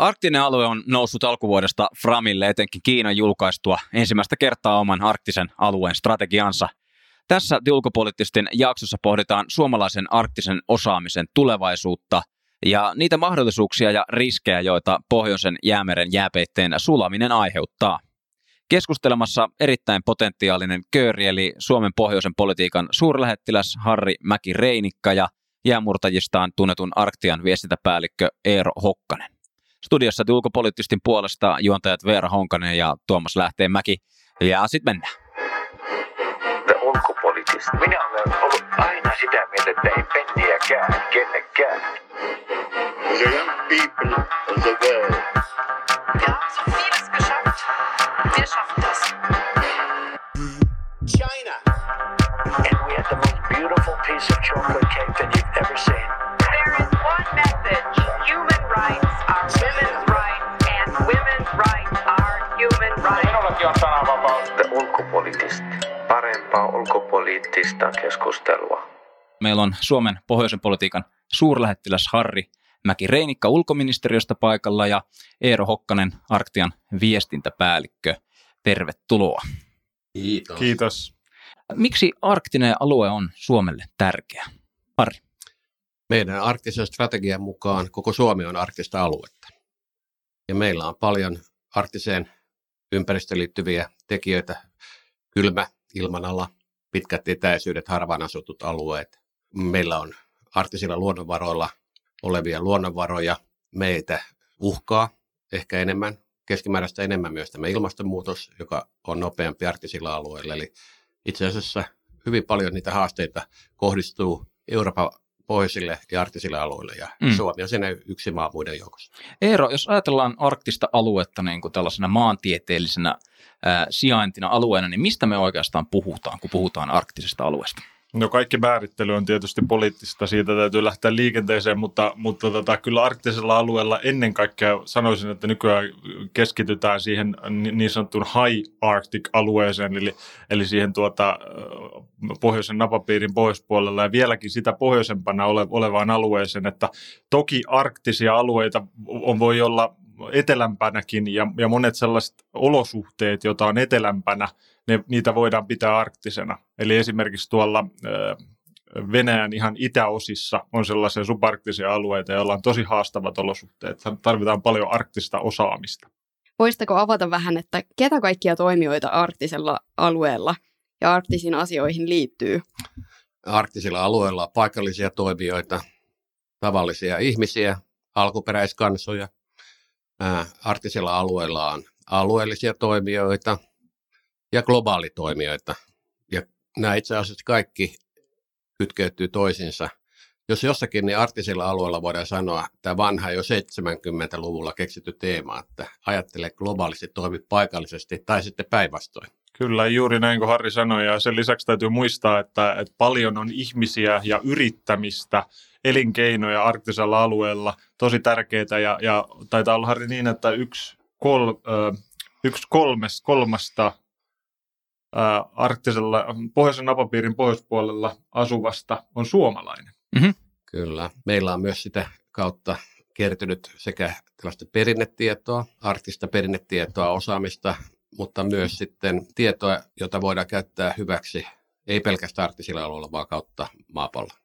Arktinen alue on noussut alkuvuodesta Framille etenkin Kiinan julkaistua ensimmäistä kertaa oman arktisen alueen strategiansa. Tässä ulkopoliittisten jaksossa pohditaan suomalaisen arktisen osaamisen tulevaisuutta ja niitä mahdollisuuksia ja riskejä, joita pohjoisen jäämeren jääpeitteen sulaminen aiheuttaa. Keskustelemassa erittäin potentiaalinen kööri eli Suomen pohjoisen politiikan suurlähettiläs Harri Mäki-Reinikka ja jäämurtajistaan tunnetun Arktian viestintäpäällikkö Eero Hokkanen. Studiossa ulkopoliittistin puolesta juontajat Veera Honkanen ja Tuomas Lähteenmäki. Ja sitten mennään. Ulkopoliittista. Minä olen ollut aina sitä mieltä, että ei penniäkään kenellekään. The young people of the world. Wir haben so vieles geschafft. Wir schaffen das. China. And we had the most beautiful piece of chocolate cake that you've ever seen. Minullakin on sananvapaus. Ulkopoliittista. Parempaa ulkopoliittista keskustelua. Meillä on Suomen pohjoisen politiikan suurlähettiläs Harri Mäki-Reinikka ulkoministeriöstä paikalla ja Eero Hokkanen Arktian viestintäpäällikkö. Tervetuloa. Kiitos. Kiitos. Miksi arktinen alue on Suomelle tärkeä? Harri. Meidän arktisen strategian mukaan koko Suomi on arktista aluetta. Ja meillä on paljon arktiseen ympäristöön liittyviä tekijöitä. Kylmä ilmanala, pitkät etäisyydet, harvaan asutut alueet. Meillä on arktisilla luonnonvaroilla olevia luonnonvaroja. Meitä uhkaa ehkä enemmän, keskimääräistä enemmän myös tämä ilmastonmuutos, joka on nopeampi arktisilla alueilla. Eli itse asiassa hyvin paljon niitä haasteita kohdistuu Euroopan pohjoisille ja arktisille alueille, ja Mm. Suomi on siinä yksi maa muiden joukossa. Eero, jos ajatellaan arktista aluetta niin kuin tällaisena maantieteellisenä ää, sijaintina alueena, niin mistä me oikeastaan puhutaan, kun puhutaan arktisesta alueesta? No kaikki määrittely on tietysti poliittista, siitä täytyy lähteä liikenteeseen, mutta, mutta tota, kyllä arktisella alueella ennen kaikkea sanoisin, että nykyään keskitytään siihen ni- niin sanottuun High Arctic-alueeseen, eli, eli siihen tuota, pohjoisen napapiirin pohjoispuolella ja vieläkin sitä pohjoisempana ole, olevaan alueeseen, että toki arktisia alueita on, voi olla etelämpänäkin ja, ja monet sellaiset olosuhteet, joita on etelämpänä, ne, niitä voidaan pitää arktisena. Eli esimerkiksi tuolla ö, Venäjän ihan itäosissa on sellaisia subarktisia alueita, joilla on tosi haastavat olosuhteet. Tarvitaan paljon arktista osaamista. Voisitteko avata vähän, että ketä kaikkia toimijoita arktisella alueella ja arktisiin asioihin liittyy? Arktisilla alueilla on paikallisia toimijoita, tavallisia ihmisiä, alkuperäiskansoja. Arktisilla alueilla on alueellisia toimijoita ja globaalitoimijoita. Ja nämä itse asiassa kaikki kytkeytyy toisiinsa. Jos jossakin, niin arktisilla alueilla voidaan sanoa, että vanha jo 70-luvulla keksitty teema, että ajattele globaalisti, toimi paikallisesti tai sitten päinvastoin. Kyllä, juuri näin kuin Harri sanoi. Ja sen lisäksi täytyy muistaa, että, että paljon on ihmisiä ja yrittämistä, elinkeinoja arktisella alueella, tosi tärkeitä. Ja, ja taitaa olla Harri niin, että yksi, kol, ö, yksi kolmes, kolmasta ö, arktisella, pohjoisen napapiirin pohjoispuolella asuvasta on suomalainen. Kyllä. Meillä on myös sitä kautta kertynyt sekä tällaista perinnetietoa, arktista perinnetietoa, osaamista, mutta myös sitten tietoa, jota voidaan käyttää hyväksi, ei pelkästään arktisilla alueilla, vaan kautta maapallon.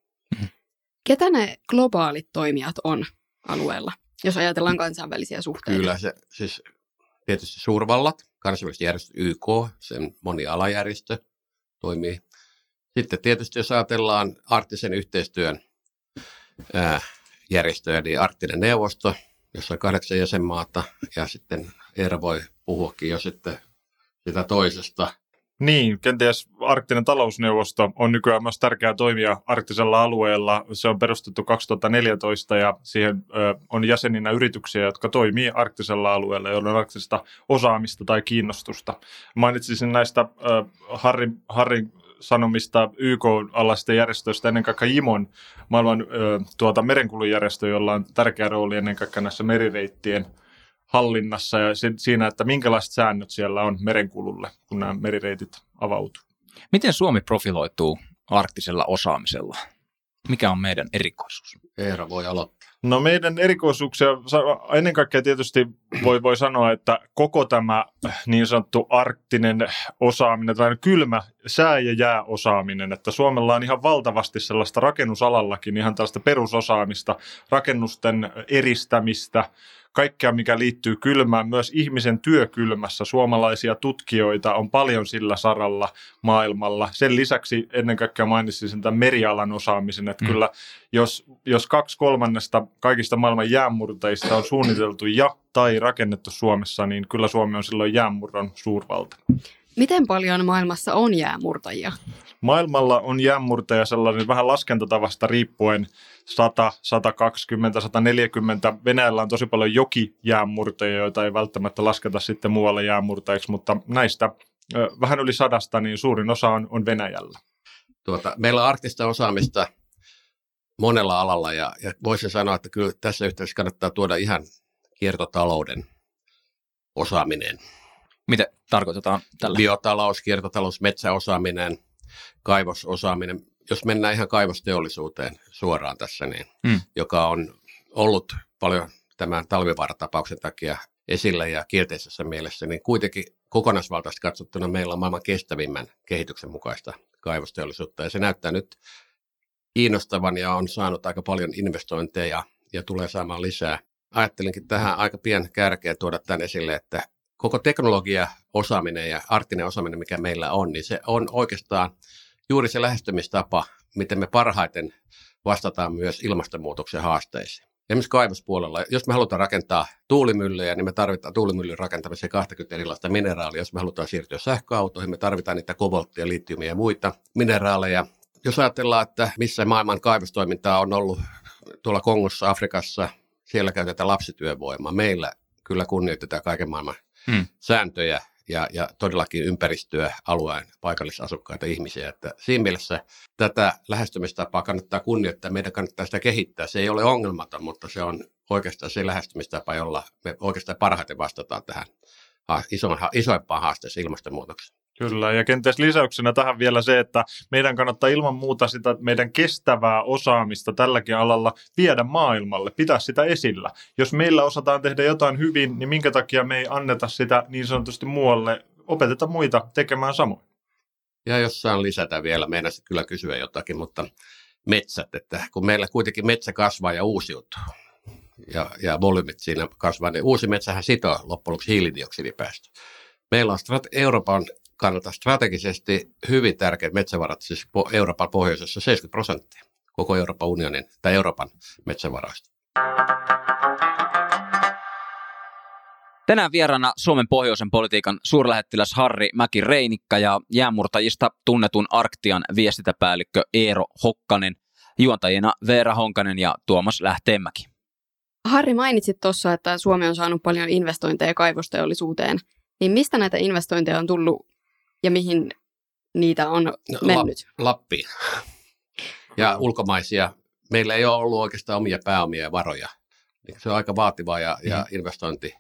Ketä ne globaalit toimijat on alueella, jos ajatellaan kansainvälisiä suhteita? Kyllä se siis tietysti suurvallat, kansainväliset järjestöt, YK, sen moni alajärjestö toimii. Sitten tietysti jos ajatellaan arktisen yhteistyön ää, järjestöjä, niin arktinen neuvosto, jossa on kahdeksan jäsenmaata, ja sitten Eero voi puhuakin jo sitten sitä toisesta. Niin, kenties arktinen talousneuvosto on nykyään myös tärkeä toimija arktisella alueella. Se on perustettu 2014 ja siihen on jäseninä yrityksiä, jotka toimii arktisella alueella, joilla on arktista osaamista tai kiinnostusta. Mainitsisin näistä Harrin, Harrin sanomista YK-alaisista järjestöistä, ennen kaikkea IMON, maailman ö, tuota, merenkulujärjestö, jolla on tärkeä rooli ennen kaikkea näissä merireittien hallinnassa ja si- siinä, että minkälaiset säännöt siellä on merenkululle, kun nämä merireitit avautuu. Miten Suomi profiloituu arktisella osaamisella? Mikä on meidän erikoisuus? Eero voi aloittaa. No meidän erikoisuuksia, ennen kaikkea tietysti voi, voi sanoa, että koko tämä niin sanottu arktinen osaaminen, tai kylmä sää- ja jääosaaminen, että Suomella on ihan valtavasti sellaista rakennusalallakin ihan tällaista perusosaamista, rakennusten eristämistä, kaikkea mikä liittyy kylmään, myös ihmisen työkylmässä. Suomalaisia tutkijoita on paljon sillä saralla maailmalla. Sen lisäksi ennen kaikkea mainitsin sen tämän merialan osaamisen, että Mm. mm. kyllä jos, jos kaksi kolmannesta kaikista maailman jäänmurtajista on suunniteltu ja tai rakennettu Suomessa, niin kyllä Suomi on silloin jäänmurron suurvalta. Miten paljon maailmassa on jäämurtajia? Maailmalla on jäänmurtaja sellainen vähän laskentatavasta riippuen 100, 120, 140. Venäjällä on tosi paljon jokijäänmurtajia, joita ei välttämättä lasketa sitten muualle jäänmurtajiksi, mutta näistä vähän yli sadasta, niin suurin osa on, on Venäjällä. Tuota, meillä on arktista osaamista monella alalla ja, ja voisin sanoa, että kyllä tässä yhteydessä kannattaa tuoda ihan kiertotalouden osaaminen. Mitä tarkoitetaan tällä? Biotalous, kiertotalous, metsäosaaminen, kaivososaaminen. Jos mennään ihan kaivosteollisuuteen suoraan tässä, niin, Mm. joka on ollut paljon tämän talvivaaratapauksen takia esillä ja kielteisessä mielessä, niin kuitenkin kokonaisvaltaisesti katsottuna meillä on maailman kestävimmän kehityksen mukaista kaivosteollisuutta. Ja se näyttää nyt kiinnostavan ja on saanut aika paljon investointeja ja tulee saamaan lisää. Ajattelinkin tähän aika pien kärkeen tuoda tämän esille, että koko teknologia, osaaminen ja arktinen osaaminen, mikä meillä on, niin se on oikeastaan juuri se lähestymistapa, miten me parhaiten vastataan myös ilmastonmuutoksen haasteisiin. Esimerkiksi kaivospuolella, jos me halutaan rakentaa tuulimyllyjä, niin me tarvitaan tuulimyllyn rakentamiseen 20 erilaista mineraalia. Jos me halutaan siirtyä sähköautoihin, me tarvitaan niitä kobolttia, litiumia ja muita mineraaleja. Jos ajatellaan, että missä maailman kaivostoimintaa on ollut tuolla Kongossa, Afrikassa, siellä käytetään lapsityövoimaa. Meillä kyllä kunnioitetaan kaiken maailman Hmm. sääntöjä ja, ja todellakin ympäristöä, alueen paikallisasukkaita ihmisiä. Että siinä mielessä tätä lähestymistapaa kannattaa kunnioittaa, meidän kannattaa sitä kehittää. Se ei ole ongelmaton, mutta se on oikeastaan se lähestymistapa, jolla me oikeastaan parhaiten vastataan tähän isoimpaan haasteeseen ilmastonmuutokseen. Kyllä, ja kenties lisäyksenä tähän vielä se, että meidän kannattaa ilman muuta sitä meidän kestävää osaamista tälläkin alalla viedä maailmalle, pitää sitä esillä. Jos meillä osataan tehdä jotain hyvin, niin minkä takia me ei anneta sitä niin sanotusti muualle, opeteta muita tekemään samoin. Ja jos saan lisätä vielä, meinasin kyllä kysyä jotakin, mutta metsät, että kun meillä kuitenkin metsä kasvaa ja uusiutuu ja, ja volyymit siinä kasvaa, niin uusi metsähän sitoo loppujen lopuksi hiilidioksidipäästö. Meillä on strate- Euroopan kannalta strategisesti hyvin tärkeät metsävarat, siis Euroopan pohjoisessa 70 prosenttia koko Euroopan unionin tai Euroopan metsävaroista. Tänään vieraana Suomen pohjoisen politiikan suurlähettiläs Harri Mäki-Reinikka ja jäänmurtajista tunnetun Arktian viestintäpäällikkö Eero Hokkanen, juontajina Veera Honkanen ja Tuomas Lähteenmäki. Harri mainitsit tuossa, että Suomi on saanut paljon investointeja kaivosteollisuuteen. Niin mistä näitä investointeja on tullut ja mihin niitä on No, mennyt? Lappiin. Ja ulkomaisia. Meillä ei ole ollut oikeastaan omia pääomia ja varoja. Se on aika vaativaa ja, ja investointi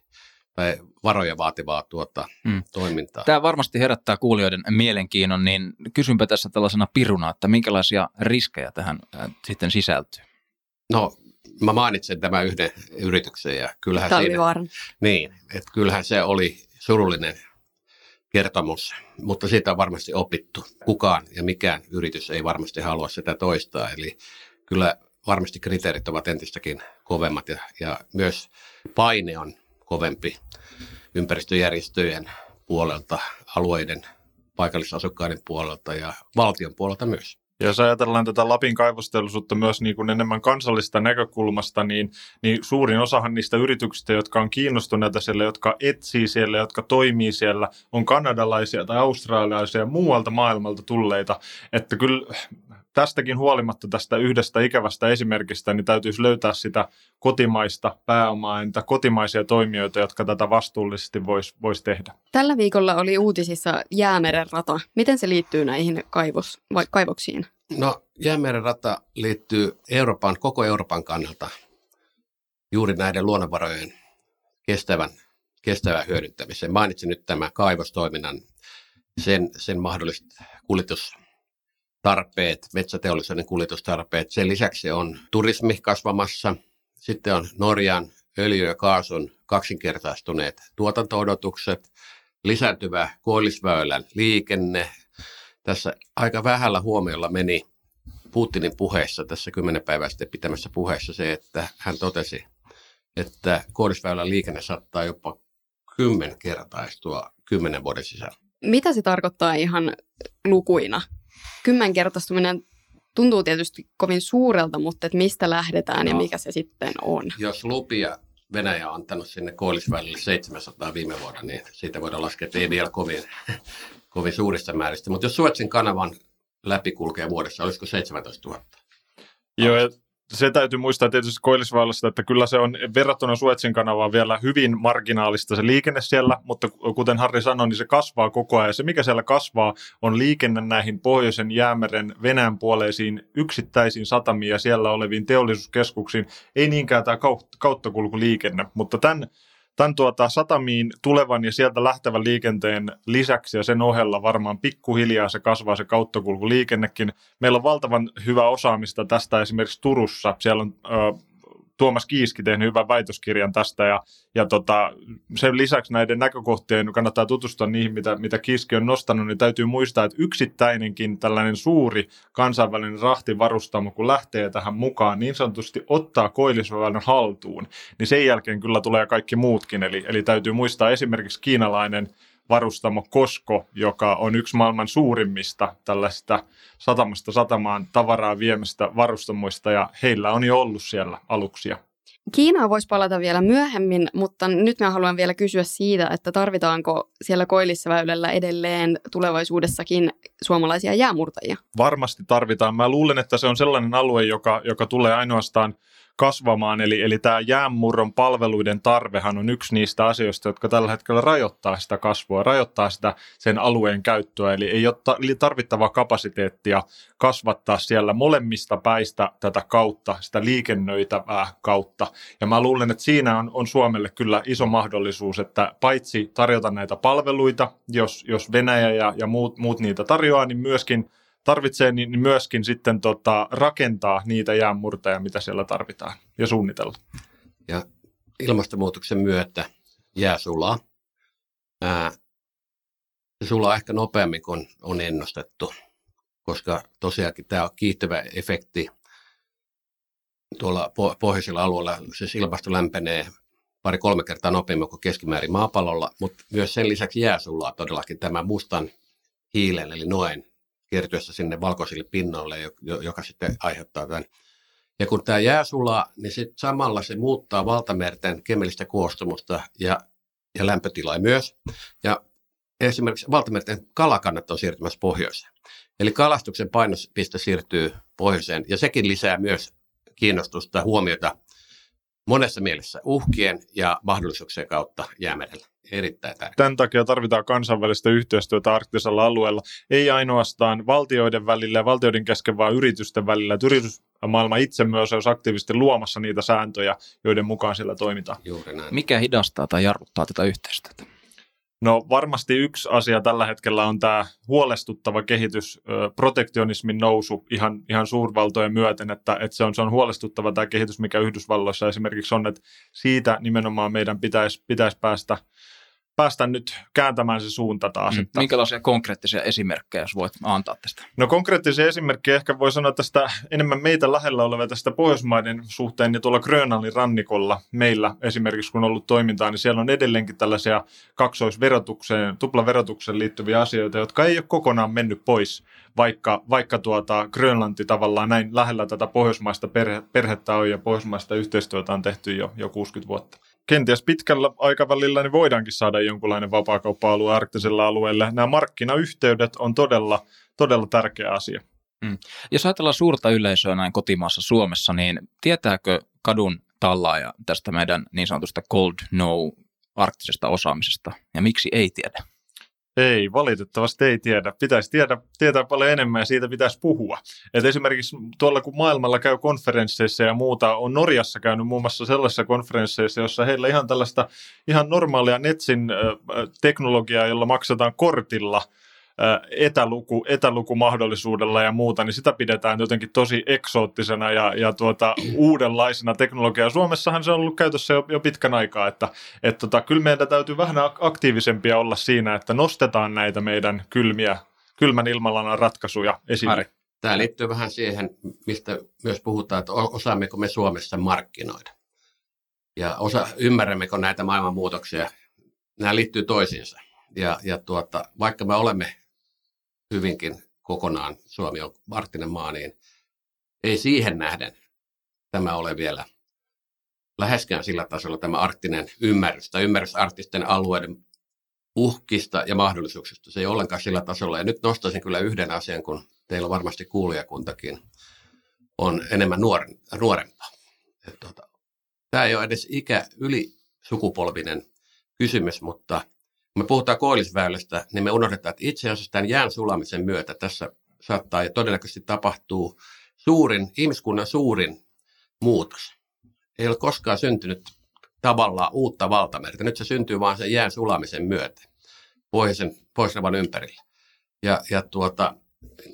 tai varoja vaativaa tuota, Mm. toimintaa. Tämä varmasti herättää kuulijoiden mielenkiinnon, niin kysynpä tässä tällaisena piruna, että minkälaisia riskejä tähän äh, sitten sisältyy? No, mä mainitsen tämän yhden yrityksen ja kyllähän siinä, Talvivaaran. niin, että kyllähän se oli surullinen kertomus, mutta siitä on varmasti opittu. Kukaan ja mikään yritys ei varmasti halua sitä toistaa, eli kyllä varmasti kriteerit ovat entistäkin kovemmat ja, ja myös paine on kovempi ympäristöjärjestöjen puolelta, alueiden paikallisasukkaiden puolelta ja valtion puolelta myös. Jos ajatellaan tätä Lapin kaivosteollisuutta myös niin kuin enemmän kansallisesta näkökulmasta, niin, niin suurin osahan niistä yrityksistä, jotka on kiinnostuneita siellä, jotka etsii siellä, jotka toimii siellä, on kanadalaisia tai australialaisia muualta maailmalta tulleita. Että kyllä tästäkin huolimatta tästä yhdestä ikävästä esimerkistä, niin täytyisi löytää sitä kotimaista pääomaa niitä kotimaisia toimijoita, jotka tätä vastuullisesti voisi vois tehdä. Tällä viikolla oli uutisissa Jäämeren rata. Miten se liittyy näihin kaivos, vai, kaivoksiin? No, Jäämeren rata liittyy Euroopan, koko Euroopan kannalta juuri näiden luonnonvarojen kestävän, kestävän hyödyntämiseen. Mainitsin nyt tämän kaivostoiminnan, sen, sen mahdolliset kuljetus, tarpeet, metsäteollisuuden kuljetustarpeet. Sen lisäksi on turismi kasvamassa. Sitten on Norjan öljy- ja kaasun kaksinkertaistuneet tuotanto-odotukset, lisääntyvä koillisväylän liikenne. Tässä aika vähällä huomiolla meni Putinin puheessa, tässä kymmenen päivää sitten pitämässä puheessa se, että hän totesi, että koillisväylän liikenne saattaa jopa kymmenkertaistua kymmenen vuoden sisällä. Mitä se tarkoittaa ihan lukuina? Kymmenkertaistuminen tuntuu tietysti kovin suurelta, mutta että mistä lähdetään no. ja mikä se sitten on? Jos lupia Venäjä on antanut sinne koillisvälille 700 viime vuonna, niin siitä voidaan laskea, että ei vielä kovin, kovin suurista määristä. Mutta jos Suetsin kanavan läpi kulkee vuodessa, olisiko 17 000? Joo, ja se täytyy muistaa tietysti Koillisväylästä, että kyllä se on verrattuna Suetsin kanavaan vielä hyvin marginaalista se liikenne siellä, mutta kuten Harri sanoi, niin se kasvaa koko ajan. Se, mikä siellä kasvaa, on liikenne näihin pohjoisen jäämeren Venäjän puoleisiin yksittäisiin satamiin ja siellä oleviin teollisuuskeskuksiin, ei niinkään tämä kauttakulkuliikenne, mutta tämän tämän tuota, satamiin tulevan ja sieltä lähtevän liikenteen lisäksi ja sen ohella varmaan pikkuhiljaa se kasvaa se kauttakulkuliikennekin. Meillä on valtavan hyvä osaamista tästä esimerkiksi Turussa. Siellä on Tuomas Kiiski tehnyt hyvän väitöskirjan tästä ja, ja tota, sen lisäksi näiden näkökohtien kannattaa tutustua niihin, mitä, mitä Kiiski on nostanut, niin täytyy muistaa, että yksittäinenkin tällainen suuri kansainvälinen rahtivarustamo, kun lähtee tähän mukaan, niin sanotusti ottaa koillisväylän haltuun, niin sen jälkeen kyllä tulee kaikki muutkin, eli, eli täytyy muistaa esimerkiksi kiinalainen varustamo Kosko, joka on yksi maailman suurimmista tällaista satamasta satamaan tavaraa viemästä varustamoista ja heillä on jo ollut siellä aluksia. Kiinaa voisi palata vielä myöhemmin, mutta nyt mä haluan vielä kysyä siitä, että tarvitaanko siellä Koillisväylällä edelleen tulevaisuudessakin suomalaisia jäämurtajia? Varmasti tarvitaan. Mä luulen, että se on sellainen alue, joka, joka tulee ainoastaan kasvamaan. Eli, eli tämä jäänmurron palveluiden tarvehan on yksi niistä asioista, jotka tällä hetkellä rajoittaa sitä kasvua, rajoittaa sitä sen alueen käyttöä. Eli ei ole tarvittavaa kapasiteettia kasvattaa siellä molemmista päistä tätä kautta, sitä liikennöitävää kautta. Ja mä luulen, että siinä on, on Suomelle kyllä iso mahdollisuus, että paitsi tarjota näitä palveluita, jos, jos Venäjä ja, ja muut, muut niitä tarjoaa, niin myöskin – tarvitsee niin myöskin sitten tota, rakentaa niitä jäänmurteja, mitä siellä tarvitaan ja suunnitella. Ja ilmastonmuutoksen myötä jää sulaa. Ää, se sulaa ehkä nopeammin kuin on ennustettu, koska tosiaankin tämä on kiihtyvä efekti tuolla pohjoisilla alueilla. Siis ilmasto lämpenee pari-kolme kertaa nopeammin kuin keskimäärin maapallolla, mutta myös sen lisäksi jää sulaa todellakin tämä mustan hiilen eli noen kertyessä sinne valkoisille pinnoille, joka sitten aiheuttaa tämän. Ja kun tämä jää sulaa, niin sit samalla se muuttaa valtamerten kemellistä koostumusta ja, ja lämpötilaa myös. Ja esimerkiksi valtamerten kalakannat on siirtymässä pohjoiseen. Eli kalastuksen painopiste siirtyy pohjoiseen ja sekin lisää myös kiinnostusta huomiota monessa mielessä uhkien ja mahdollisuuksien kautta jäämerellä. Erittäin tärkeää. Tämän takia tarvitaan kansainvälistä yhteistyötä arktisella alueella, ei ainoastaan valtioiden välillä ja valtioiden kesken, vaan yritysten välillä. Että yritysmaailma itse myös olisi aktiivisesti luomassa niitä sääntöjä, joiden mukaan siellä toimitaan. Juuri näin. Mikä hidastaa tai jarruttaa tätä yhteistyötä? No varmasti yksi asia tällä hetkellä on tämä huolestuttava kehitys, protektionismin nousu ihan, ihan suurvaltojen myöten, että, että se, on, se on huolestuttava tämä kehitys, mikä Yhdysvalloissa esimerkiksi on, että siitä nimenomaan meidän pitäisi, pitäisi päästä – päästä nyt kääntämään se suunta taas. Mm. Että... Minkälaisia konkreettisia esimerkkejä, jos voit antaa tästä? No konkreettisia esimerkkejä ehkä voi sanoa tästä enemmän meitä lähellä oleva tästä Pohjoismaiden suhteen, niin tuolla Grönalin rannikolla meillä esimerkiksi kun on ollut toimintaa, niin siellä on edelleenkin tällaisia kaksoisverotukseen, tuplaverotukseen liittyviä asioita, jotka ei ole kokonaan mennyt pois, vaikka, vaikka tuota Grönlanti tavallaan näin lähellä tätä pohjoismaista perhe, perhettä on ja pohjoismaista yhteistyötä on tehty jo, jo 60 vuotta kenties pitkällä aikavälillä niin voidaankin saada jonkunlainen vapaakauppa-alue arktisella alueelle. Nämä markkinayhteydet on todella, todella tärkeä asia. Mm. Jos ajatellaan suurta yleisöä näin kotimaassa Suomessa, niin tietääkö kadun tallaaja tästä meidän niin sanotusta cold no arktisesta osaamisesta ja miksi ei tiedä? Ei, valitettavasti ei tiedä. Pitäisi tiedä, tietää paljon enemmän ja siitä pitäisi puhua. Et esimerkiksi tuolla kun maailmalla käy konferensseissa ja muuta, on Norjassa käynyt muun muassa sellaisissa konferensseissa, jossa heillä ihan tällaista ihan normaalia Netsin teknologiaa, jolla maksetaan kortilla etäluku, etälukumahdollisuudella ja muuta, niin sitä pidetään jotenkin tosi eksoottisena ja, ja tuota, uudenlaisena teknologiaa. Suomessahan se on ollut käytössä jo, jo pitkän aikaa, että et tota, kyllä meidän täytyy vähän aktiivisempia olla siinä, että nostetaan näitä meidän kylmiä, kylmän ilmanlanan ratkaisuja esille. Ari. Tämä liittyy vähän siihen, mistä myös puhutaan, että osaammeko me Suomessa markkinoida. Ja osa, ymmärrämmekö näitä maailmanmuutoksia. Nämä liittyy toisiinsa. Ja, ja tuota, vaikka me olemme hyvinkin kokonaan, Suomi on arktinen maa, niin ei siihen nähden tämä ole vielä läheskään sillä tasolla tämä arktinen ymmärrys tai ymmärrys arktisten alueiden uhkista ja mahdollisuuksista. Se ei ollenkaan sillä tasolla. Ja nyt nostaisin kyllä yhden asian, kun teillä varmasti kuulijakuntakin on enemmän nuoren, nuorempaa. Tuota, tämä ei ole edes ikä ylisukupolvinen kysymys, mutta kun me puhutaan koillisväylästä, niin me unohdetaan, että itse asiassa tämän jään sulamisen myötä tässä saattaa ja todennäköisesti tapahtuu suurin, ihmiskunnan suurin muutos. Ei ole koskaan syntynyt tavallaan uutta valtamerta. Nyt se syntyy vain sen jään sulamisen myötä pohjoisen, pohjoisen ympärillä. Ja, ja tuota,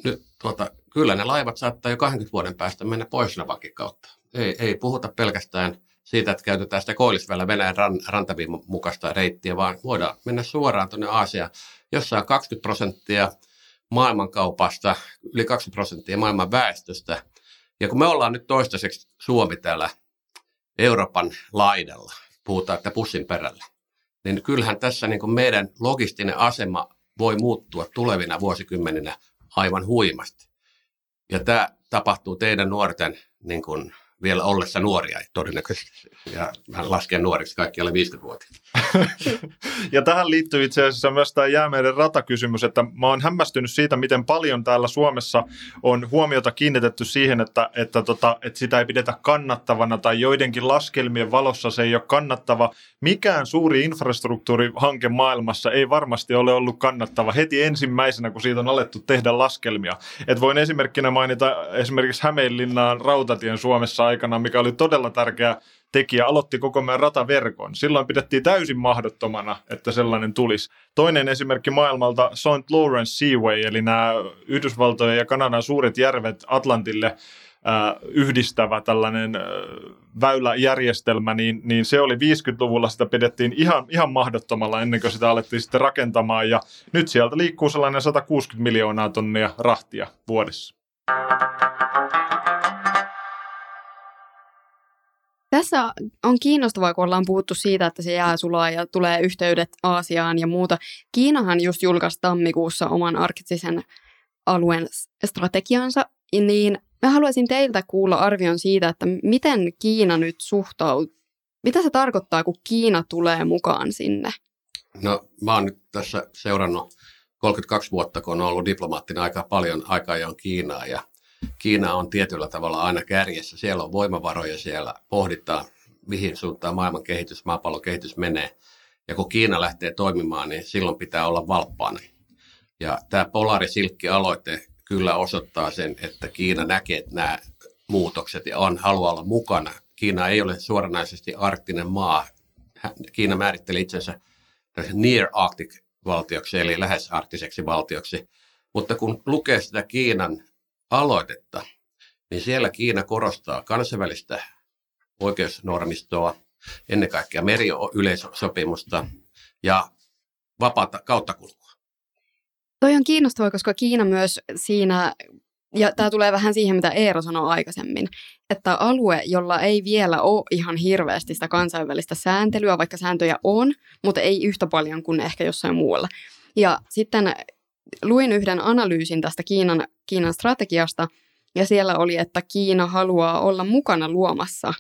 nyt, tuota, kyllä ne laivat saattaa jo 20 vuoden päästä mennä Pohjoisnavakin kautta. Ei, ei puhuta pelkästään siitä, että käytetään sitä koillisvällä Venäjän ran, rantaviin mukaista reittiä, vaan voidaan mennä suoraan tuonne Aasiaan, jossa on 20 prosenttia maailmankaupasta, yli 20 prosenttia maailman väestöstä. Ja kun me ollaan nyt toistaiseksi Suomi täällä Euroopan laidalla, puhutaan, että pussin perällä, niin kyllähän tässä niin kuin meidän logistinen asema voi muuttua tulevina vuosikymmeninä aivan huimasti. Ja tämä tapahtuu teidän nuorten niin kuin vielä ollessa nuoria todennäköisesti. Ja mä lasken nuoriksi kaikki alle 50 vuotta. ja tähän liittyy itse asiassa myös tämä jäämeiden ratakysymys, että mä oon hämmästynyt siitä, miten paljon täällä Suomessa on huomiota kiinnitetty siihen, että, että, tota, että sitä ei pidetä kannattavana tai joidenkin laskelmien valossa se ei ole kannattava. Mikään suuri infrastruktuurihanke maailmassa ei varmasti ole ollut kannattava heti ensimmäisenä, kun siitä on alettu tehdä laskelmia. Et voin esimerkkinä mainita esimerkiksi Hämeenlinnaan rautatien Suomessa aikana, mikä oli todella tärkeä tekijä, aloitti koko meidän rataverkon. Silloin pidettiin täysin mahdottomana, että sellainen tulisi. Toinen esimerkki maailmalta, St. Lawrence Seaway, eli nämä Yhdysvaltojen ja Kanadan suuret järvet Atlantille äh, yhdistävä tällainen äh, väyläjärjestelmä, niin, niin se oli 50-luvulla, sitä pidettiin ihan, ihan mahdottomalla ennen kuin sitä alettiin sitten rakentamaan, ja nyt sieltä liikkuu sellainen 160 miljoonaa tonnia rahtia vuodessa. Tässä on kiinnostavaa, kun ollaan puhuttu siitä, että se jää sulaa ja tulee yhteydet Aasiaan ja muuta. Kiinahan just julkaisi tammikuussa oman arktisen alueen strategiansa, niin mä haluaisin teiltä kuulla arvion siitä, että miten Kiina nyt suhtautuu, mitä se tarkoittaa, kun Kiina tulee mukaan sinne? No mä oon nyt tässä seurannut 32 vuotta, kun on ollut diplomaattinen aika paljon aikaa ja Kiinaa ja Kiina on tietyllä tavalla aina kärjessä. Siellä on voimavaroja, siellä pohditaan, mihin suuntaan maailman kehitys, maapallon kehitys menee. Ja kun Kiina lähtee toimimaan, niin silloin pitää olla valppaana. Ja tämä Polarisilkki-aloite kyllä osoittaa sen, että Kiina näkee nämä muutokset ja on, haluaa olla mukana. Kiina ei ole suoranaisesti arktinen maa. Kiina määritteli itsensä near Arctic valtioksi, eli lähes arktiseksi valtioksi. Mutta kun lukee sitä Kiinan aloitetta, niin siellä Kiina korostaa kansainvälistä oikeusnormistoa, ennen kaikkea meriyleisopimusta ja vapaata kauttakulkua. Toi on kiinnostavaa, koska Kiina myös siinä, ja tämä tulee vähän siihen, mitä Eero sanoi aikaisemmin, että alue, jolla ei vielä ole ihan hirveästi sitä kansainvälistä sääntelyä, vaikka sääntöjä on, mutta ei yhtä paljon kuin ehkä jossain muualla. Ja sitten luin yhden analyysin tästä Kiinan, Kiinan strategiasta, ja siellä oli, että Kiina haluaa olla mukana luomassa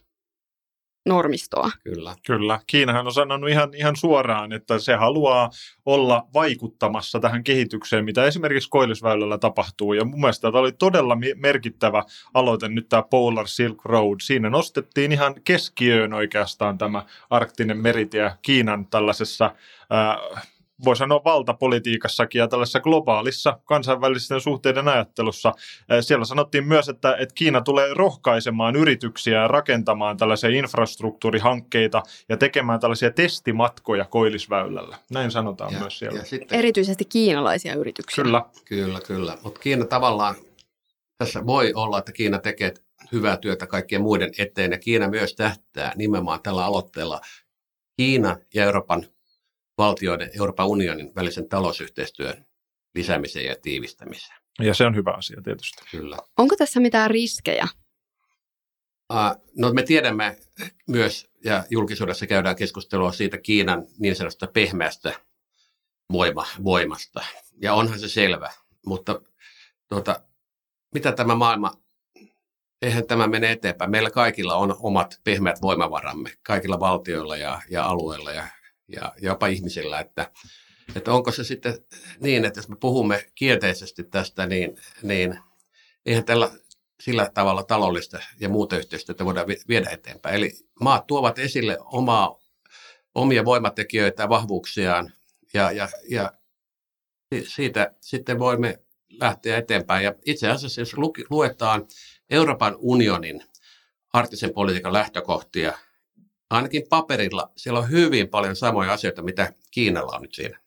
normistoa. Kyllä. Kyllä. Kiinahan on sanonut ihan, ihan suoraan, että se haluaa olla vaikuttamassa tähän kehitykseen, mitä esimerkiksi Koillisväylällä tapahtuu. Ja mun mielestä tämä oli todella merkittävä aloite nyt tämä Polar Silk Road. Siinä nostettiin ihan keskiöön oikeastaan tämä arktinen meritie Kiinan tällaisessa äh, voi sanoa valtapolitiikassakin ja tällaisessa globaalissa kansainvälisten suhteiden ajattelussa. Eh, Siellä sanottiin myös, että, että Kiina tulee rohkaisemaan yrityksiä ja rakentamaan tällaisia infrastruktuurihankkeita ja tekemään tällaisia testimatkoja Koillisväylällä. Näin sanotaan Ja, myös siellä. ja sitten, Erityisesti kiinalaisia yrityksiä. Kyllä. Kyllä, kyllä. Mutta Kiina tavallaan, tässä voi olla, että Kiina tekee hyvää työtä kaikkien muiden eteen, ja Kiina myös tähtää nimenomaan tällä aloitteella Kiinan ja Euroopan valtioiden, Euroopan unionin välisen talousyhteistyön lisäämiseen ja tiivistämiseen. Ja se on hyvä asia tietysti. Kyllä. Onko tässä mitään riskejä? Uh, no me tiedämme myös, ja julkisuudessa käydään keskustelua siitä Kiinan niin sanotusta pehmeästä voima, voimasta. Ja onhan se selvä, mutta tuota, mitä tämä maailma, eihän tämä mene eteenpäin. Meillä kaikilla on omat pehmeät voimavaramme, kaikilla valtioilla ja, ja alueilla ja, ja jopa ihmisillä, että, että onko se sitten niin, että jos me puhumme kielteisesti tästä, niin, niin eihän tällä sillä tavalla taloudellista ja muuta yhteistyötä voidaan vi- viedä eteenpäin. Eli maat tuovat esille omaa, omia voimatekijöitä vahvuuksiaan ja, ja, ja si- siitä sitten voimme lähteä eteenpäin. Ja itse asiassa, jos luetaan Euroopan unionin arktisen politiikan lähtökohtia, ainakin paperilla siellä on hyvin paljon samoja asioita, mitä Kiinalla on nyt siinä.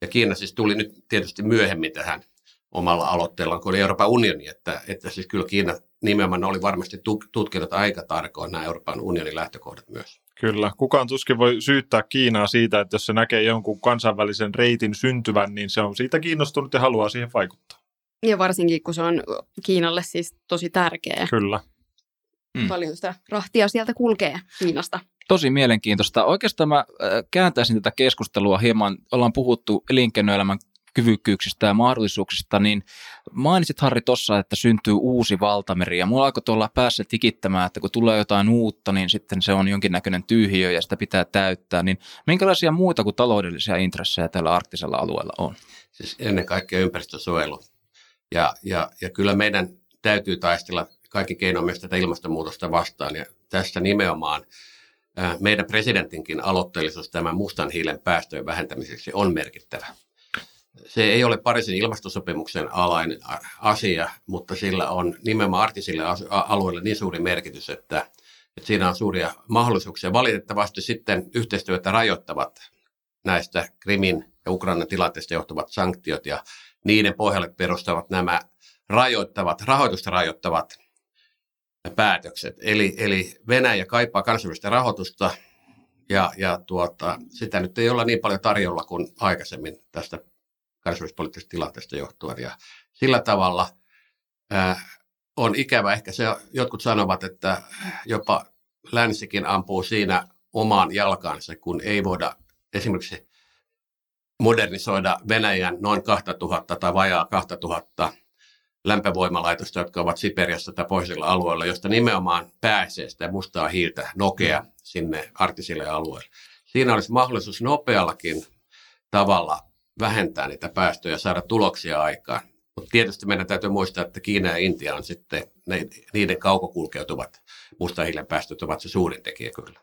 Ja Kiina siis tuli nyt tietysti myöhemmin tähän omalla aloitteellaan kuin Euroopan unioni, että, että siis kyllä Kiina nimenomaan oli varmasti tu- tutkinut aika tarkoin nämä Euroopan unionin lähtökohdat myös. Kyllä. Kukaan tuskin voi syyttää Kiinaa siitä, että jos se näkee jonkun kansainvälisen reitin syntyvän, niin se on siitä kiinnostunut ja haluaa siihen vaikuttaa. Ja varsinkin, kun se on Kiinalle siis tosi tärkeä. Kyllä. Mm. Paljon sitä rahtia sieltä kulkee Kiinasta. Tosi mielenkiintoista. Oikeastaan mä äh, kääntäisin tätä keskustelua hieman. Ollaan puhuttu elinkeinoelämän kyvykkyyksistä ja mahdollisuuksista, niin mainitsit Harri tuossa, että syntyy uusi valtameri ja mulla alkoi tuolla päässä tikittämään, että kun tulee jotain uutta, niin sitten se on jonkinnäköinen tyhjiö ja sitä pitää täyttää, niin minkälaisia muita kuin taloudellisia intressejä tällä arktisella alueella on? Siis ennen kaikkea ympäristösuojelu. Ja, ja, ja kyllä meidän täytyy taistella kaikki keinoin myös tätä ilmastonmuutosta vastaan. Ja tässä nimenomaan meidän presidentinkin aloitteellisuus tämän mustan hiilen päästöjen vähentämiseksi on merkittävä. Se ei ole Pariisin ilmastosopimuksen alainen asia, mutta sillä on nimenomaan arktisille asu- a- alueille niin suuri merkitys, että, että siinä on suuria mahdollisuuksia. Valitettavasti sitten yhteistyötä rajoittavat näistä Krimin ja Ukrainan tilanteesta johtuvat sanktiot ja niiden pohjalle perustavat nämä rajoittavat, rahoitusta rajoittavat päätökset. Eli, eli Venäjä kaipaa kansainvälistä rahoitusta ja, ja tuota, sitä nyt ei olla niin paljon tarjolla kuin aikaisemmin tästä kansainvälispoliittisesta tilanteesta johtuen. Ja sillä tavalla ää, on ikävä, ehkä se, jotkut sanovat, että jopa länsikin ampuu siinä omaan jalkaansa, kun ei voida esimerkiksi modernisoida Venäjän noin 2000 tai vajaa 2000 lämpövoimalaitosta, jotka ovat Siperiassa tai pohjoisilla alueilla, josta nimenomaan pääsee sitä mustaa hiiltä nokea sinne arktisille alueille. Siinä olisi mahdollisuus nopeallakin tavalla vähentää niitä päästöjä ja saada tuloksia aikaan. Mutta tietysti meidän täytyy muistaa, että Kiina ja Intia on sitten, ne, niiden kaukokulkeutuvat musta hiilen päästöt ovat se suurin tekijä kyllä.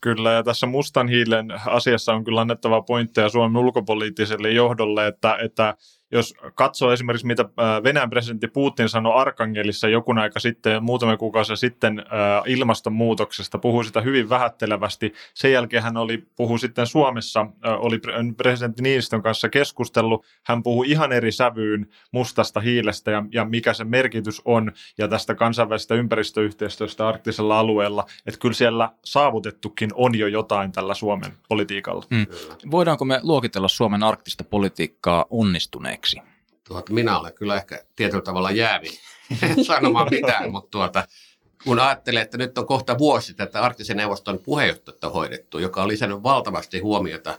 Kyllä, ja tässä mustan hiilen asiassa on kyllä annettava pointteja Suomen ulkopoliittiselle johdolle, että, että jos katsoo esimerkiksi, mitä ää, Venäjän presidentti Putin sanoi Arkangelissa jokun aika sitten, muutama kuukausi sitten ää, ilmastonmuutoksesta, puhui sitä hyvin vähättelevästi. Sen jälkeen hän oli, puhui sitten Suomessa, ää, oli pre- presidentti Niinistön kanssa keskustellut. Hän puhui ihan eri sävyyn mustasta hiilestä ja, ja mikä se merkitys on ja tästä kansainvälisestä ympäristöyhteistyöstä arktisella alueella. Että kyllä siellä saavutettukin on jo jotain tällä Suomen politiikalla. Voidaanko me luokitella Suomen arktista politiikkaa onnistuneeksi? Tuota, minä olen kyllä ehkä tietyllä tavalla jäävi sanomaan mitään, mutta tuota, kun ajattelee, että nyt on kohta vuosi tätä arktisen neuvoston puheenjohtajuutta hoidettu, joka on lisännyt valtavasti huomiota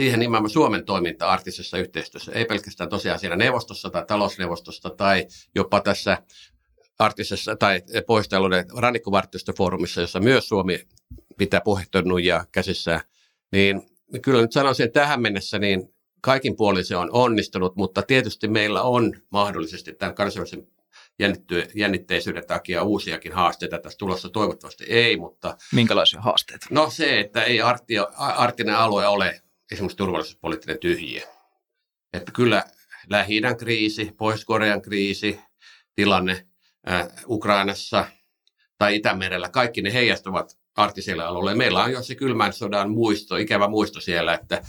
siihen nimenomaan Suomen toiminta arktisessa yhteistyössä, ei pelkästään tosiaan siinä neuvostossa tai talousneuvostossa tai jopa tässä arktisessa tai pohjoistaluuden rannikkovartiostofoorumissa, jossa myös Suomi pitää puheenjohtajuuden käsissään, niin kyllä nyt sanoisin, että tähän mennessä niin kaikin puolin se on onnistunut, mutta tietysti meillä on mahdollisesti tämän kansainvälisen jännitteisyyden takia uusiakin haasteita tässä tulossa. Toivottavasti ei, mutta Minkälaisia haasteita? no se, että ei arktio, arktinen alue ole esimerkiksi turvallisuuspoliittinen tyhjiö. Että kyllä lähi kriisi, Pohjois-Korean kriisi, tilanne Ukrainassa tai Itämerellä, kaikki ne heijastuvat arktisille alueille. Meillä on jo se kylmän sodan muisto, ikävä muisto siellä, että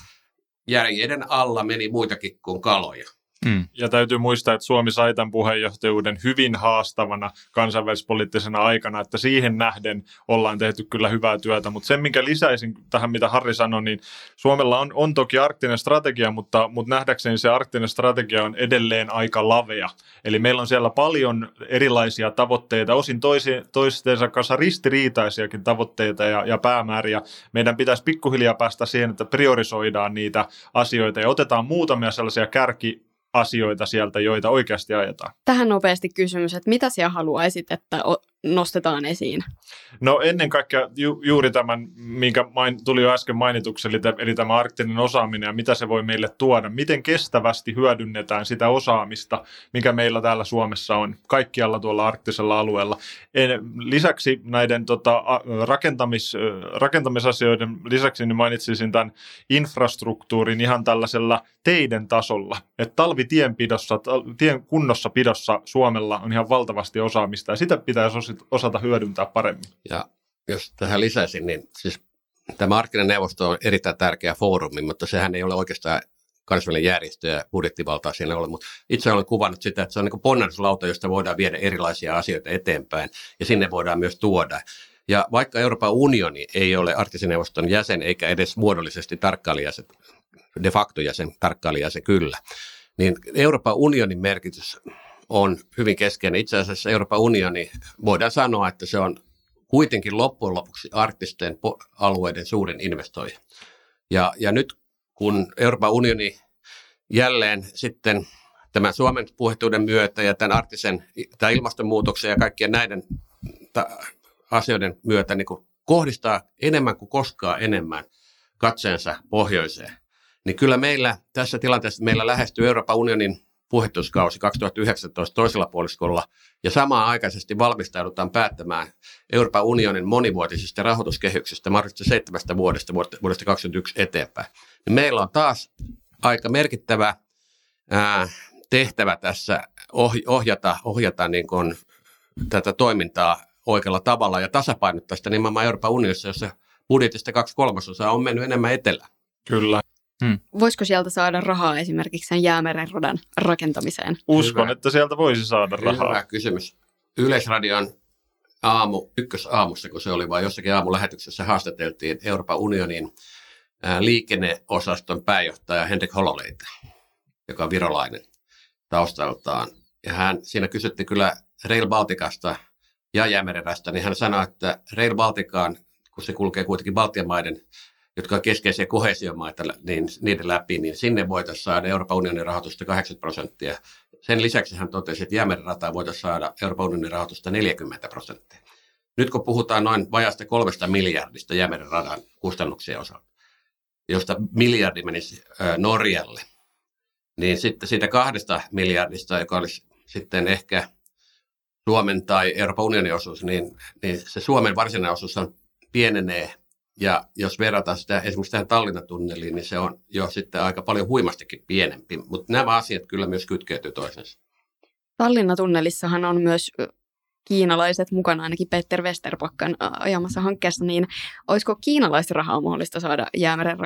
järjeiden alla meni muitakin kuin kaloja. Mm. Ja täytyy muistaa, että Suomi sai tämän puheenjohtajuuden hyvin haastavana kansainvälispoliittisena aikana, että siihen nähden ollaan tehty kyllä hyvää työtä. Mutta sen, minkä lisäisin tähän, mitä Harri sanoi, niin Suomella on, on toki arktinen strategia, mutta, mutta nähdäkseni se arktinen strategia on edelleen aika lavea. Eli meillä on siellä paljon erilaisia tavoitteita, osin toisi, toistensa kanssa ristiriitaisiakin tavoitteita ja, ja päämääriä. Meidän pitäisi pikkuhiljaa päästä siihen, että priorisoidaan niitä asioita ja otetaan muutamia sellaisia kärki asioita sieltä, joita oikeasti ajetaan. Tähän nopeasti kysymys, että mitä siellä haluaisit, että nostetaan esiin? No ennen kaikkea ju, juuri tämän, minkä main, tuli jo äsken mainituksi, eli, eli tämä arktinen osaaminen ja mitä se voi meille tuoda. Miten kestävästi hyödynnetään sitä osaamista, mikä meillä täällä Suomessa on, kaikkialla tuolla arktisella alueella. En, lisäksi näiden tota, rakentamis, rakentamisasioiden lisäksi niin mainitsisin tämän infrastruktuurin ihan tällaisella teiden tasolla. Että talvitienpidossa, tien kunnossapidossa Suomella on ihan valtavasti osaamista ja sitä pitäisi osata hyödyntää paremmin. Ja jos tähän lisäisin, niin siis tämä markkinen neuvosto on erittäin tärkeä foorumi, mutta sehän ei ole oikeastaan kansainvälinen järjestö ja budjettivaltaa siinä ole, mutta itse olen kuvannut sitä, että se on niin ponnahduslauta, josta voidaan viedä erilaisia asioita eteenpäin ja sinne voidaan myös tuoda. Ja vaikka Euroopan unioni ei ole arktisen neuvoston jäsen eikä edes muodollisesti tarkkailijäsen, de facto jäsen, tarkkailijäsen kyllä, niin Euroopan unionin merkitys on hyvin keskeinen. Itse asiassa Euroopan unioni, voidaan sanoa, että se on kuitenkin loppujen lopuksi arktisten alueiden suurin investoija. Ja, ja nyt kun Euroopan unioni jälleen sitten tämän Suomen puhetuuden myötä ja tämän arktisen tämän ilmastonmuutoksen ja kaikkien näiden ta- asioiden myötä niin kuin kohdistaa enemmän kuin koskaan enemmän katseensa pohjoiseen, niin kyllä meillä tässä tilanteessa meillä lähestyy Euroopan unionin puhetuskausi 2019 toisella puoliskolla ja samaan aikaisesti valmistaudutaan päättämään Euroopan unionin monivuotisista rahoituskehyksistä mahdollisesti seitsemästä vuodesta, vuodesta 2021 eteenpäin. Niin meillä on taas aika merkittävä ää, tehtävä tässä ohjata, ohjata niin kuin tätä toimintaa oikealla tavalla ja tasapainottaa sitä nimenomaan Euroopan unionissa, jossa budjetista kaksi kolmasosaa on mennyt enemmän etelään. Kyllä. Hmm. Voisiko sieltä saada rahaa esimerkiksi sen jäämeren radan rakentamiseen? Uskon, Hyvä. että sieltä voisi saada rahaa. Hyvä kysymys. Yleisradion aamu, ykkösaamussa, kun se oli, vai jossakin aamulähetyksessä haastateltiin Euroopan unionin liikenneosaston pääjohtaja Henrik Hololeita, joka on virolainen taustaltaan. Ja hän, siinä kysytti kyllä Rail Balticasta ja Jäämererästä, niin hän sanoi, että Rail Balticaan, kun se kulkee kuitenkin Baltian maiden jotka on keskeisiä kohesiomaita, niin niiden läpi, niin sinne voitaisiin saada Euroopan unionin rahoitusta 80 prosenttia. Sen lisäksi hän totesi, että Jäämeren rataa voitaisiin saada Euroopan unionin rahoitusta 40 prosenttia. Nyt kun puhutaan noin vajasta kolmesta miljardista Jäämeren radan kustannuksien osalta, josta miljardi menisi Norjalle, niin sitten siitä kahdesta miljardista, joka olisi sitten ehkä Suomen tai Euroopan unionin osuus, niin, niin se Suomen varsinainen osuus on pienenee ja jos verrataan sitä esimerkiksi tähän Tallinnan tunneliin, niin se on jo sitten aika paljon huimastikin pienempi. Mutta nämä asiat kyllä myös kytkeytyy toisensa. Tallinnan tunnelissahan on myös kiinalaiset mukana, ainakin Peter Westerpakkan ajamassa hankkeessa, niin olisiko kiinalaista rahaa mahdollista saada jäämeren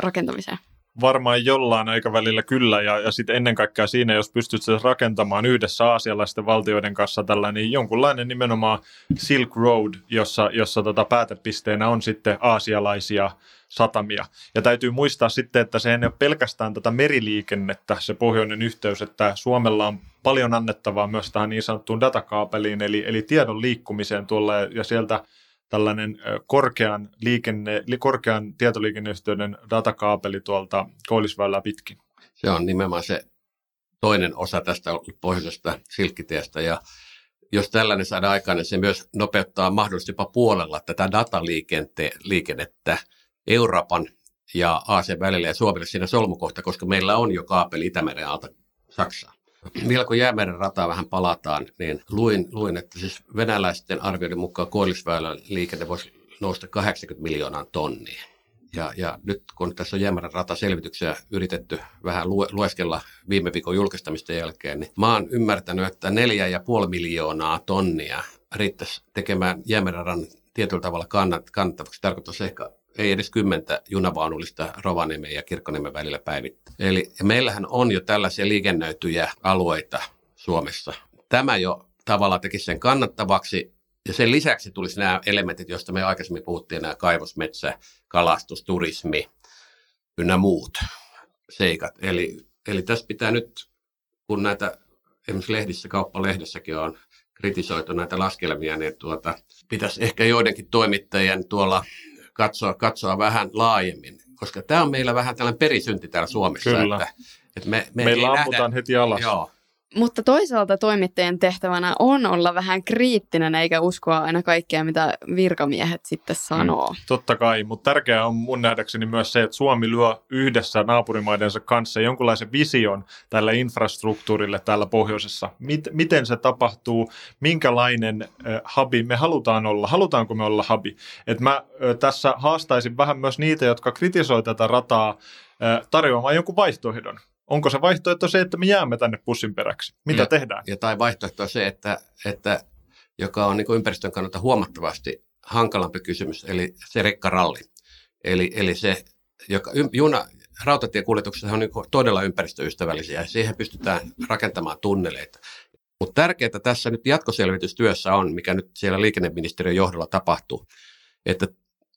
rakentamiseen? Varmaan jollain aikavälillä kyllä, ja, ja sitten ennen kaikkea siinä, jos pystyt rakentamaan yhdessä aasialaisten valtioiden kanssa tällainen niin jonkunlainen nimenomaan Silk Road, jossa, jossa tota päätepisteenä on sitten aasialaisia satamia. Ja täytyy muistaa sitten, että se ei ole pelkästään tätä meriliikennettä, se pohjoinen yhteys, että Suomella on paljon annettavaa myös tähän niin sanottuun datakaapeliin, eli, eli tiedon liikkumiseen tuolla ja sieltä tällainen korkean, liikenne, korkean tietoliikenneyhteyden datakaapeli tuolta Koillisväylää pitkin. Se on nimenomaan se toinen osa tästä pohjoisesta silkkitiestä ja jos tällainen saadaan aikaan, niin se myös nopeuttaa mahdollisesti jopa puolella tätä dataliikennettä Euroopan ja Aasian välillä ja Suomelle siinä solmukohta, koska meillä on jo kaapeli Itämeren alta Saksaan. Vielä kun jäämeren rataa vähän palataan, niin luin, luin että siis venäläisten arvioiden mukaan Koillisväylän liikenne voisi nousta 80 miljoonaa tonnia. Ja, ja nyt kun tässä on Jäämärän rataselvityksiä yritetty vähän lue, lueskella viime viikon julkistamista jälkeen, niin mä oon ymmärtänyt, että neljä ja puoli miljoonaa tonnia riittäisi tekemään Jäämärän tietyllä tavalla kannat, kannattavaksi. Tarkoittaisi ehkä ei edes kymmentä junavaunullista Rovaniemen ja Kirkkoniemen välillä päivittäin. Eli meillähän on jo tällaisia liikennöityjä alueita Suomessa. Tämä jo tavallaan tekisi sen kannattavaksi ja sen lisäksi tulisi nämä elementit, joista me aikaisemmin puhuttiin, nämä kaivosmetsä, kalastus, turismi ynnä muut seikat. Eli, eli tässä pitää nyt, kun näitä esimerkiksi lehdissä, kauppalehdessäkin on kritisoitu näitä laskelmia, niin tuota, pitäisi ehkä joidenkin toimittajien tuolla katsoa, katsoa vähän laajemmin, koska tämä on meillä vähän tällainen perisynti täällä Suomessa. Kyllä. Että, että me, me Meillä ei ammutaan nähdä, heti alas. Joo, Mutta toisaalta toimittajien tehtävänä on olla vähän kriittinen eikä uskoa aina kaikkea, mitä virkamiehet sitten sanoo. Mm. Totta kai, mutta tärkeää on mun nähdäkseni myös se, että Suomi lyö yhdessä naapurimaidensa kanssa jonkunlaisen vision tälle infrastruktuurille täällä pohjoisessa. Mit, miten se tapahtuu, minkälainen äh, hubi me halutaan olla, halutaanko me olla hubi. Et mä äh, tässä haastaisin vähän myös niitä, jotka kritisoi tätä rataa äh, tarjoamaan jonkun vaihtoehdon. Onko se vaihtoehto se, että me jäämme tänne pussin peräksi? Mitä Ja- tehdään? ja tai vaihtoehto on se, että, että joka on niin kuin ympäristön kannalta huomattavasti hankalampi kysymys, eli se rekkaralli. Eli, eli se, joka, juna, rautatiekuljetukset on niin todella ympäristöystävällisiä ja siihen pystytään rakentamaan tunneleita. Mutta tärkeää tässä nyt jatkoselvitystyössä on, mikä nyt siellä liikenneministeriön johdolla tapahtuu, että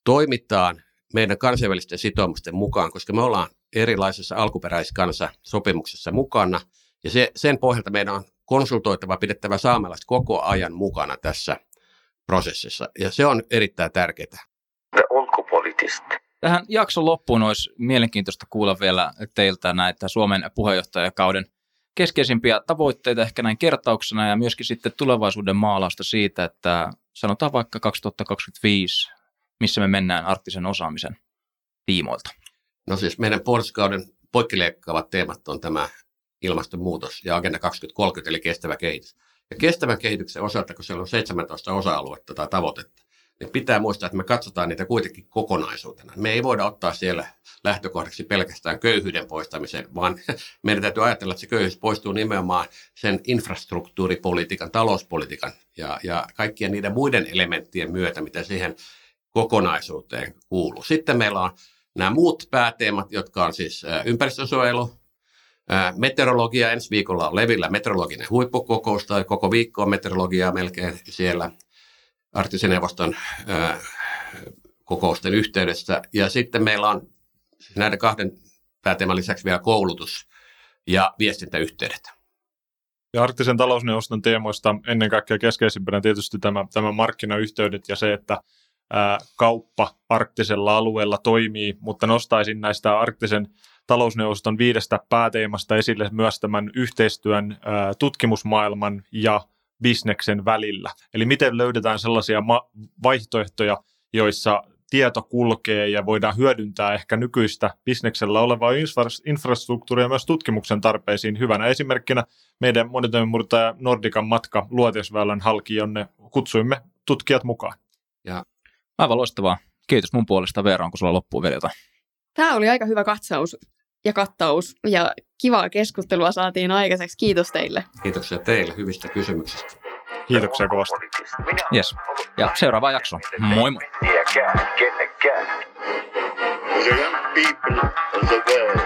toimitaan meidän kansainvälisten sitoumusten mukaan, koska me ollaan erilaisessa alkuperäiskansa sopimuksessa mukana, ja se, sen pohjalta meidän on konsultoitava, pidettävä saamelaiset koko ajan mukana tässä prosessissa, ja se on erittäin tärkeää. Tähän jakson loppuun olisi mielenkiintoista kuulla vielä teiltä näitä Suomen puheenjohtajakauden keskeisimpiä tavoitteita ehkä näin kertauksena ja myöskin sitten tulevaisuuden maalausta siitä, että sanotaan vaikka 2025, missä me mennään arktisen osaamisen tiimoilta. No siis meidän puolustuskauden poikkileikkaavat teemat on tämä ilmastonmuutos ja Agenda 2030, eli kestävä kehitys. Ja kestävän kehityksen osalta, kun siellä on 17 osa-aluetta tai tavoitetta, niin pitää muistaa, että me katsotaan niitä kuitenkin kokonaisuutena. Me ei voida ottaa siellä lähtökohdaksi pelkästään köyhyyden poistamisen, vaan meidän täytyy ajatella, että se köyhyys poistuu nimenomaan sen infrastruktuuripolitiikan, talouspolitiikan ja, ja kaikkien niiden muiden elementtien myötä, mitä siihen kokonaisuuteen kuuluu. Sitten meillä on nämä muut pääteemat, jotka on siis ä, meteorologia. Ensi viikolla on Levillä meteorologinen huippukokous, tai koko viikko on meteorologiaa melkein siellä arktisen neuvoston kokousten yhteydessä. Ja sitten meillä on siis näiden kahden pääteeman lisäksi vielä koulutus ja viestintäyhteydet. Ja arktisen talousneuvoston teemoista ennen kaikkea keskeisimpänä tietysti tämä, tämä markkinayhteydet ja se, että ää, kauppa arktisella alueella toimii, mutta nostaisin näistä arktisen talousneuvoston viidestä pääteemasta esille myös tämän yhteistyön ää, tutkimusmaailman ja bisneksen välillä. Eli miten löydetään sellaisia ma- vaihtoehtoja, joissa tieto kulkee ja voidaan hyödyntää ehkä nykyistä bisneksellä olevaa infra- infrastruktuuria myös tutkimuksen tarpeisiin. Hyvänä esimerkkinä meidän monitoimimurtaja Nordikan matka Luotiosväylän halki, jonne kutsuimme tutkijat mukaan. Aivan loistavaa. Kiitos mun puolesta Veera, onko sulla loppuun vielä jotain? Tämä oli aika hyvä katsaus ja kattaus ja kivaa keskustelua saatiin aikaiseksi. Kiitos teille. Kiitoksia teille hyvistä kysymyksistä. Kiitoksia kovasti. Yes. Ja seuraava jakso. Moi moi. The young people of the world.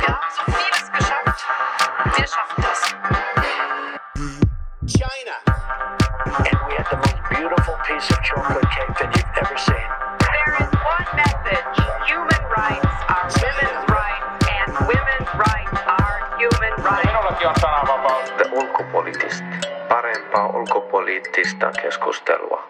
Wir haben so vieles geschafft. Wir schaffen das. Piece of chocolate cake that you've ever seen. There is one message. Human rights are women's rights, and women's rights are human rights. The ulkopoliittist. Parempaa ulkopoliittista keskustelua.